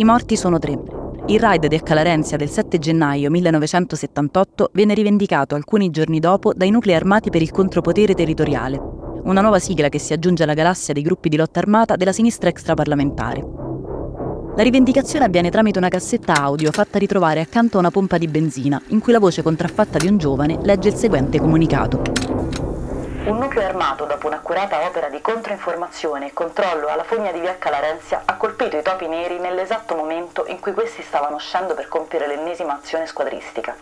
I morti sono tre. Il raid di Accalarenza del 7 gennaio 1978 viene rivendicato alcuni giorni dopo dai nuclei armati per il contropotere territoriale, una nuova sigla che si aggiunge alla galassia dei gruppi di lotta armata della sinistra extraparlamentare. La rivendicazione avviene tramite una cassetta audio fatta ritrovare accanto a una pompa di benzina, in cui la voce contraffatta di un giovane legge il seguente comunicato. Un nucleo armato, dopo un'accurata opera di controinformazione e controllo alla fogna di via Calarenzia, ha colpito i topi neri nell'esatto momento in cui questi stavano scendo per compiere l'ennesima azione squadristica.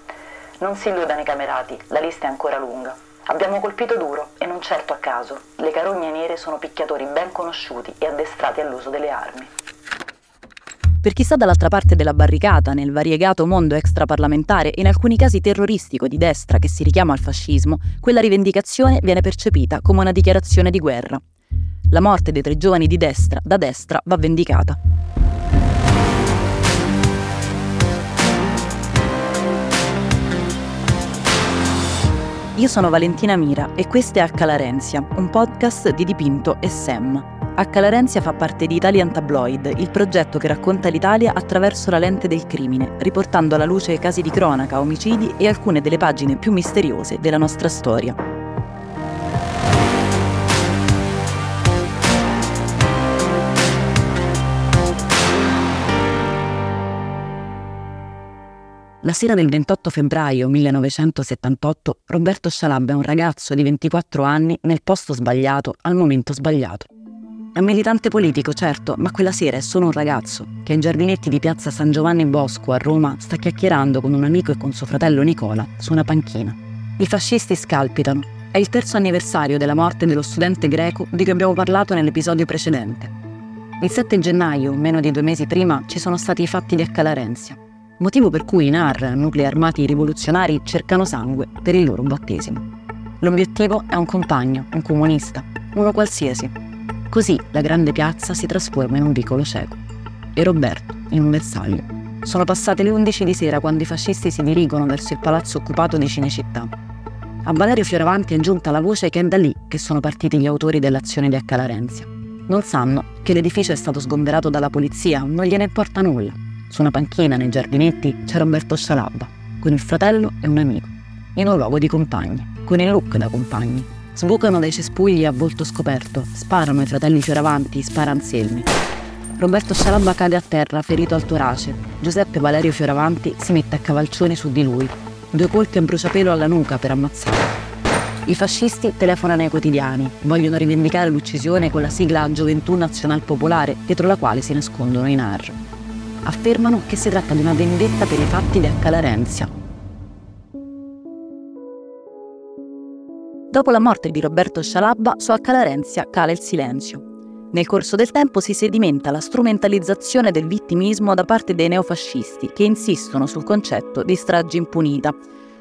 Non si illudano i camerati, la lista è ancora lunga. Abbiamo colpito duro e non certo a caso. Le carogne nere sono picchiatori ben conosciuti e addestrati all'uso delle armi. Per chi sta dall'altra parte della barricata, nel variegato mondo extraparlamentare e in alcuni casi terroristico di destra che si richiama al fascismo, quella rivendicazione viene percepita come una dichiarazione di guerra. La morte dei tre giovani di destra, da destra, va vendicata. Io sono Valentina Mira e questo è H. Larenzia, un podcast di Dipinto e Sam, H. Larenzia fa parte di Italian Tabloid, il progetto che racconta l'Italia attraverso la lente del crimine, riportando alla luce casi di cronaca, omicidi e alcune delle pagine più misteriose della nostra storia. La sera del 28 febbraio 1978 Roberto Scialabba è un ragazzo di 24 anni nel posto sbagliato al momento sbagliato. È un militante politico, certo, ma quella sera è solo un ragazzo che ai giardinetti di piazza San Giovanni Bosco a Roma sta chiacchierando con un amico e con suo fratello Nicola su una panchina. I fascisti scalpitano. È il terzo anniversario della morte dello studente greco di cui abbiamo parlato nell'episodio precedente. Il 7 gennaio, meno di due mesi prima, ci sono stati i fatti di Accalarenzia, motivo per cui i NAR, nuclei armati rivoluzionari, cercano sangue per il loro battesimo. L'obiettivo è un compagno, un comunista, uno qualsiasi, Così la grande piazza si trasforma in un vicolo cieco. E Roberto in un bersaglio. Sono passate le 11 di sera quando i fascisti si dirigono verso il palazzo occupato di Cinecittà. A Valerio Fioravanti è giunta la voce che è da lì che sono partiti gli autori dell'azione di Accalarenzia. Non sanno che l'edificio è stato sgomberato dalla polizia, non gliene importa nulla. Su una panchina nei giardinetti c'è Roberto Scialabba, con il fratello e un amico, in un luogo di compagni, con il look da compagni, Sbucano dai cespugli a volto scoperto, sparano ai fratelli Fioravanti, spara Anselmi. Roberto Scialabba cade a terra, ferito al torace. Giuseppe Valerio Fioravanti si mette a cavalcione su di lui. Due colpi a bruciapelo alla nuca per ammazzare. I fascisti telefonano ai quotidiani, vogliono rivendicare l'uccisione con la sigla Gioventù Nazional Popolare, dietro la quale si nascondono i NAR. Affermano che si tratta di una vendetta per i fatti di Accalarenzia, Dopo la morte di Roberto Scialabba, su Accalarenzia cala il silenzio. Nel corso del tempo si sedimenta la strumentalizzazione del vittimismo da parte dei neofascisti che insistono sul concetto di strage impunita.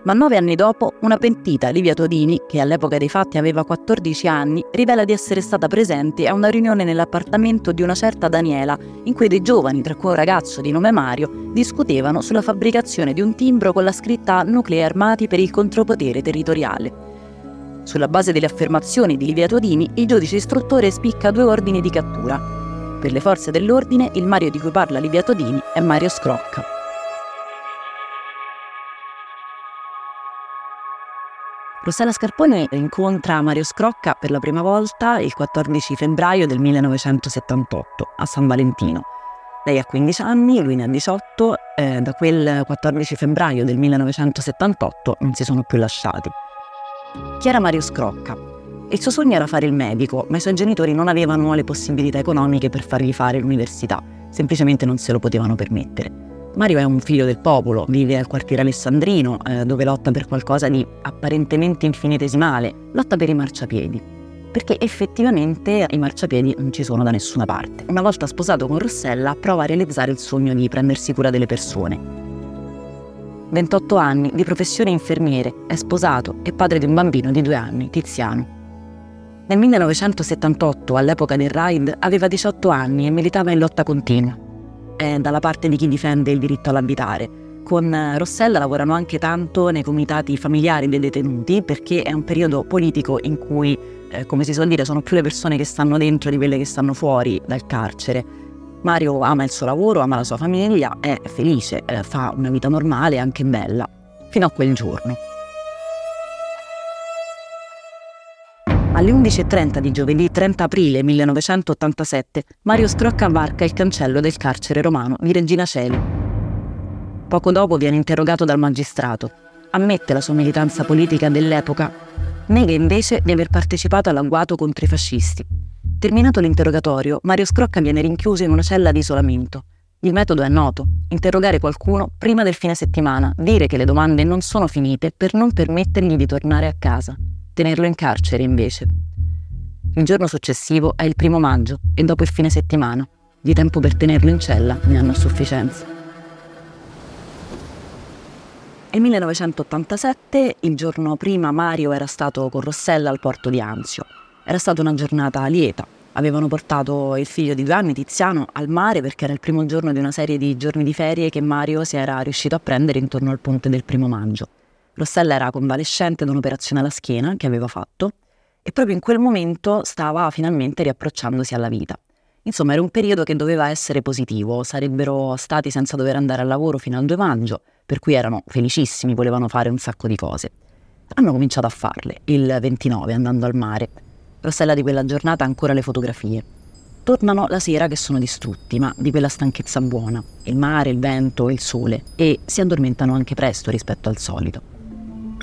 Ma nove anni dopo, una pentita, Livia Todini, che all'epoca dei fatti aveva 14 anni, rivela di essere stata presente a una riunione nell'appartamento di una certa Daniela, in cui dei giovani, tra cui un ragazzo di nome Mario, discutevano sulla fabbricazione di un timbro con la scritta Nuclei armati per il contropotere territoriale. Sulla base delle affermazioni di Livia Todini, il giudice istruttore spicca due ordini di cattura. Per le forze dell'ordine, il Mario di cui parla Livia Todini è Mario Scrocca. Rossella Scarpone incontra Mario Scrocca per la prima volta il 14 febbraio del 1978 a San Valentino. Lei ha 15 anni, lui ne ha 18, eh, da quel 14 febbraio del 1978 non si sono più lasciati. Chi era Mario Scrocca? Il suo sogno era fare il medico, ma i suoi genitori non avevano le possibilità economiche per fargli fare l'università, semplicemente non se lo potevano permettere. Mario è un figlio del popolo, vive al quartiere alessandrino, eh, dove lotta per qualcosa di apparentemente infinitesimale, lotta per i marciapiedi. Perché effettivamente i marciapiedi non ci sono da nessuna parte. Una volta sposato con Rossella, prova a realizzare il sogno di prendersi cura delle persone. 28 anni, di professione infermiere, è sposato e padre di un bambino di due anni, Tiziano. Nel 1978, all'epoca del raid, aveva 18 anni e militava in lotta continua. È dalla parte di chi difende il diritto all'abitare. Con Rossella lavorano anche tanto nei comitati familiari dei detenuti perché è un periodo politico in cui, eh, come si suol dire, sono più le persone che stanno dentro di quelle che stanno fuori dal carcere Mario ama il suo lavoro, ama la sua famiglia, è felice, eh, fa una vita normale, anche bella, fino a quel giorno. Alle 11.30 di giovedì 30 aprile 1987, Mario Scrocca varca il cancello del carcere romano di Regina Celi. Poco dopo viene interrogato dal magistrato. Ammette la sua militanza politica dell'epoca, nega invece di aver partecipato all'agguato contro i fascisti. Terminato l'interrogatorio, Mario Scrocca viene rinchiuso in una cella di isolamento. Il metodo è noto, interrogare qualcuno prima del fine settimana, dire che le domande non sono finite per non permettergli di tornare a casa tenerlo in carcere invece. Il giorno successivo è il primo maggio e dopo il fine settimana. Di tempo per tenerlo in cella ne hanno a sufficienza. Nel 1987, il giorno prima, Mario era stato con Rossella al porto di Anzio. Era stata una giornata lieta. Avevano portato il figlio di due anni, Tiziano, al mare perché era il primo giorno di una serie di giorni di ferie che Mario si era riuscito a prendere intorno al ponte del primo maggio. Rossella era convalescente da un'operazione alla schiena che aveva fatto e proprio in quel momento stava finalmente riapprocciandosi alla vita. Insomma, era un periodo che doveva essere positivo, sarebbero stati senza dover andare al lavoro fino al 2 maggio, per cui erano felicissimi, volevano fare un sacco di cose. Hanno cominciato a farle, il 29, andando al mare. Rossella di quella giornata ha ancora le fotografie. Tornano la sera che sono distrutti, ma di quella stanchezza buona, il mare, il vento, il sole, e si addormentano anche presto rispetto al solito.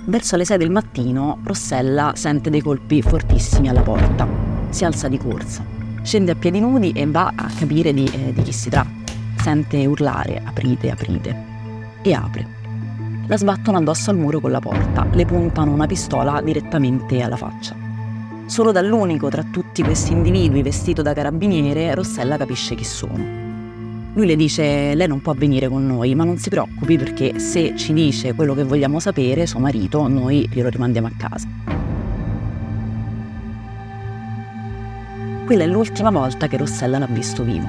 Verso le 6 del mattino, Rossella sente dei colpi fortissimi alla porta. Si alza di corsa, scende a piedi nudi e va a capire di, eh, di chi si tratta. Sente urlare, aprite, aprite. E apre. La sbattono addosso al muro con la porta, le puntano una pistola direttamente alla faccia. Solo dall'unico tra tutti questi individui vestito da carabiniere, Rossella capisce chi sono. Lui le dice, lei non può venire con noi, ma non si preoccupi perché se ci dice quello che vogliamo sapere, suo marito, noi glielo rimandiamo a casa. Quella è l'ultima volta che Rossella l'ha visto vivo.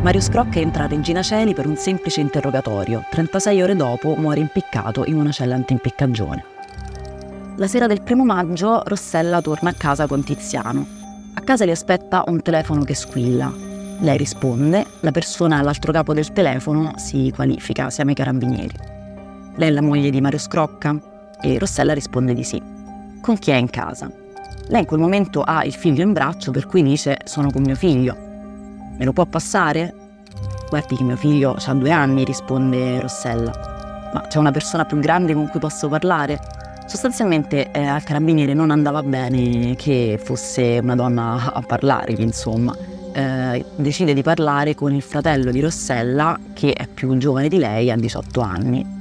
Mario Scrocca entra a Regina Celi per un semplice interrogatorio. 36 ore dopo muore impiccato in una cella antimpiccagione. La sera del primo maggio Rossella torna a casa con Tiziano. A casa li aspetta un telefono che squilla lei risponde, la persona all'altro capo del telefono si qualifica, siamo i carabinieri. Lei è la moglie di Mario Scrocca e Rossella risponde di sì. Con chi è in casa? Lei in quel momento ha il figlio in braccio per cui dice sono con mio figlio. Me lo può passare? Guardi che mio figlio ha due anni, risponde Rossella. Ma c'è una persona più grande con cui posso parlare? Sostanzialmente eh, al carabiniere non andava bene che fosse una donna a parlargli, insomma eh, decide di parlare con il fratello di Rossella, che è più giovane di lei, ha 18 anni.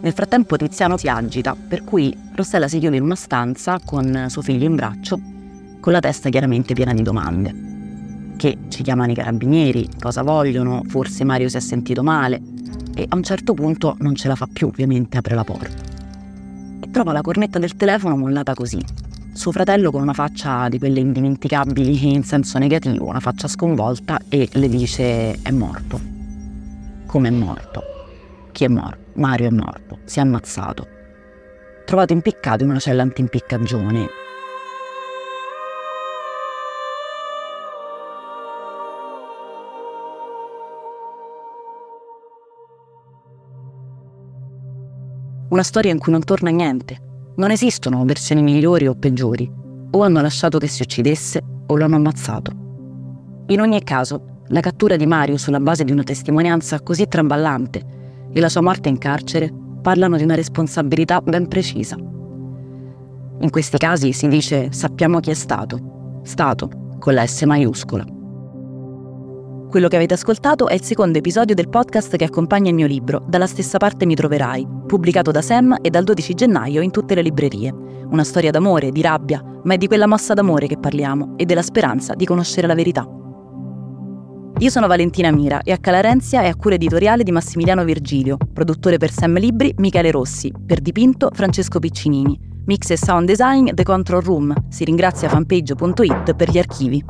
Nel frattempo Tiziano si agita, per cui Rossella si chiude in una stanza con suo figlio in braccio, con la testa chiaramente piena di domande. Che ci chiamano i carabinieri, cosa vogliono, forse Mario si è sentito male e a un certo punto non ce la fa più, ovviamente apre la porta. E trova la cornetta del telefono mollata così, suo fratello con una faccia di quelle indimenticabili in senso negativo, una faccia sconvolta e le dice è morto. Come è morto? Chi è morto? Mario è morto, si è ammazzato. Trovato impiccato in una cella antimpiccagione. Una storia in cui non torna niente, non esistono versioni migliori o peggiori. O hanno lasciato che si uccidesse o l'hanno ammazzato. In ogni caso, la cattura di Mario sulla base di una testimonianza così traballante e la sua morte in carcere parlano di una responsabilità ben precisa. In questi casi si dice sappiamo chi è stato, stato con la S maiuscola. Quello che avete ascoltato è il secondo episodio del podcast che accompagna il mio libro, Dalla stessa parte mi troverai, pubblicato da Sam e dal 12 gennaio in tutte le librerie. Una storia d'amore, di rabbia, ma è di quella mossa d'amore che parliamo e della speranza di conoscere la verità. Io sono Valentina Mira e a Calarenzia è a cura editoriale di Massimiliano Virgilio, produttore per Sam Libri Michele Rossi, per dipinto Francesco Piccinini, mix e sound design The Control Room, si ringrazia fanpage.it per gli archivi.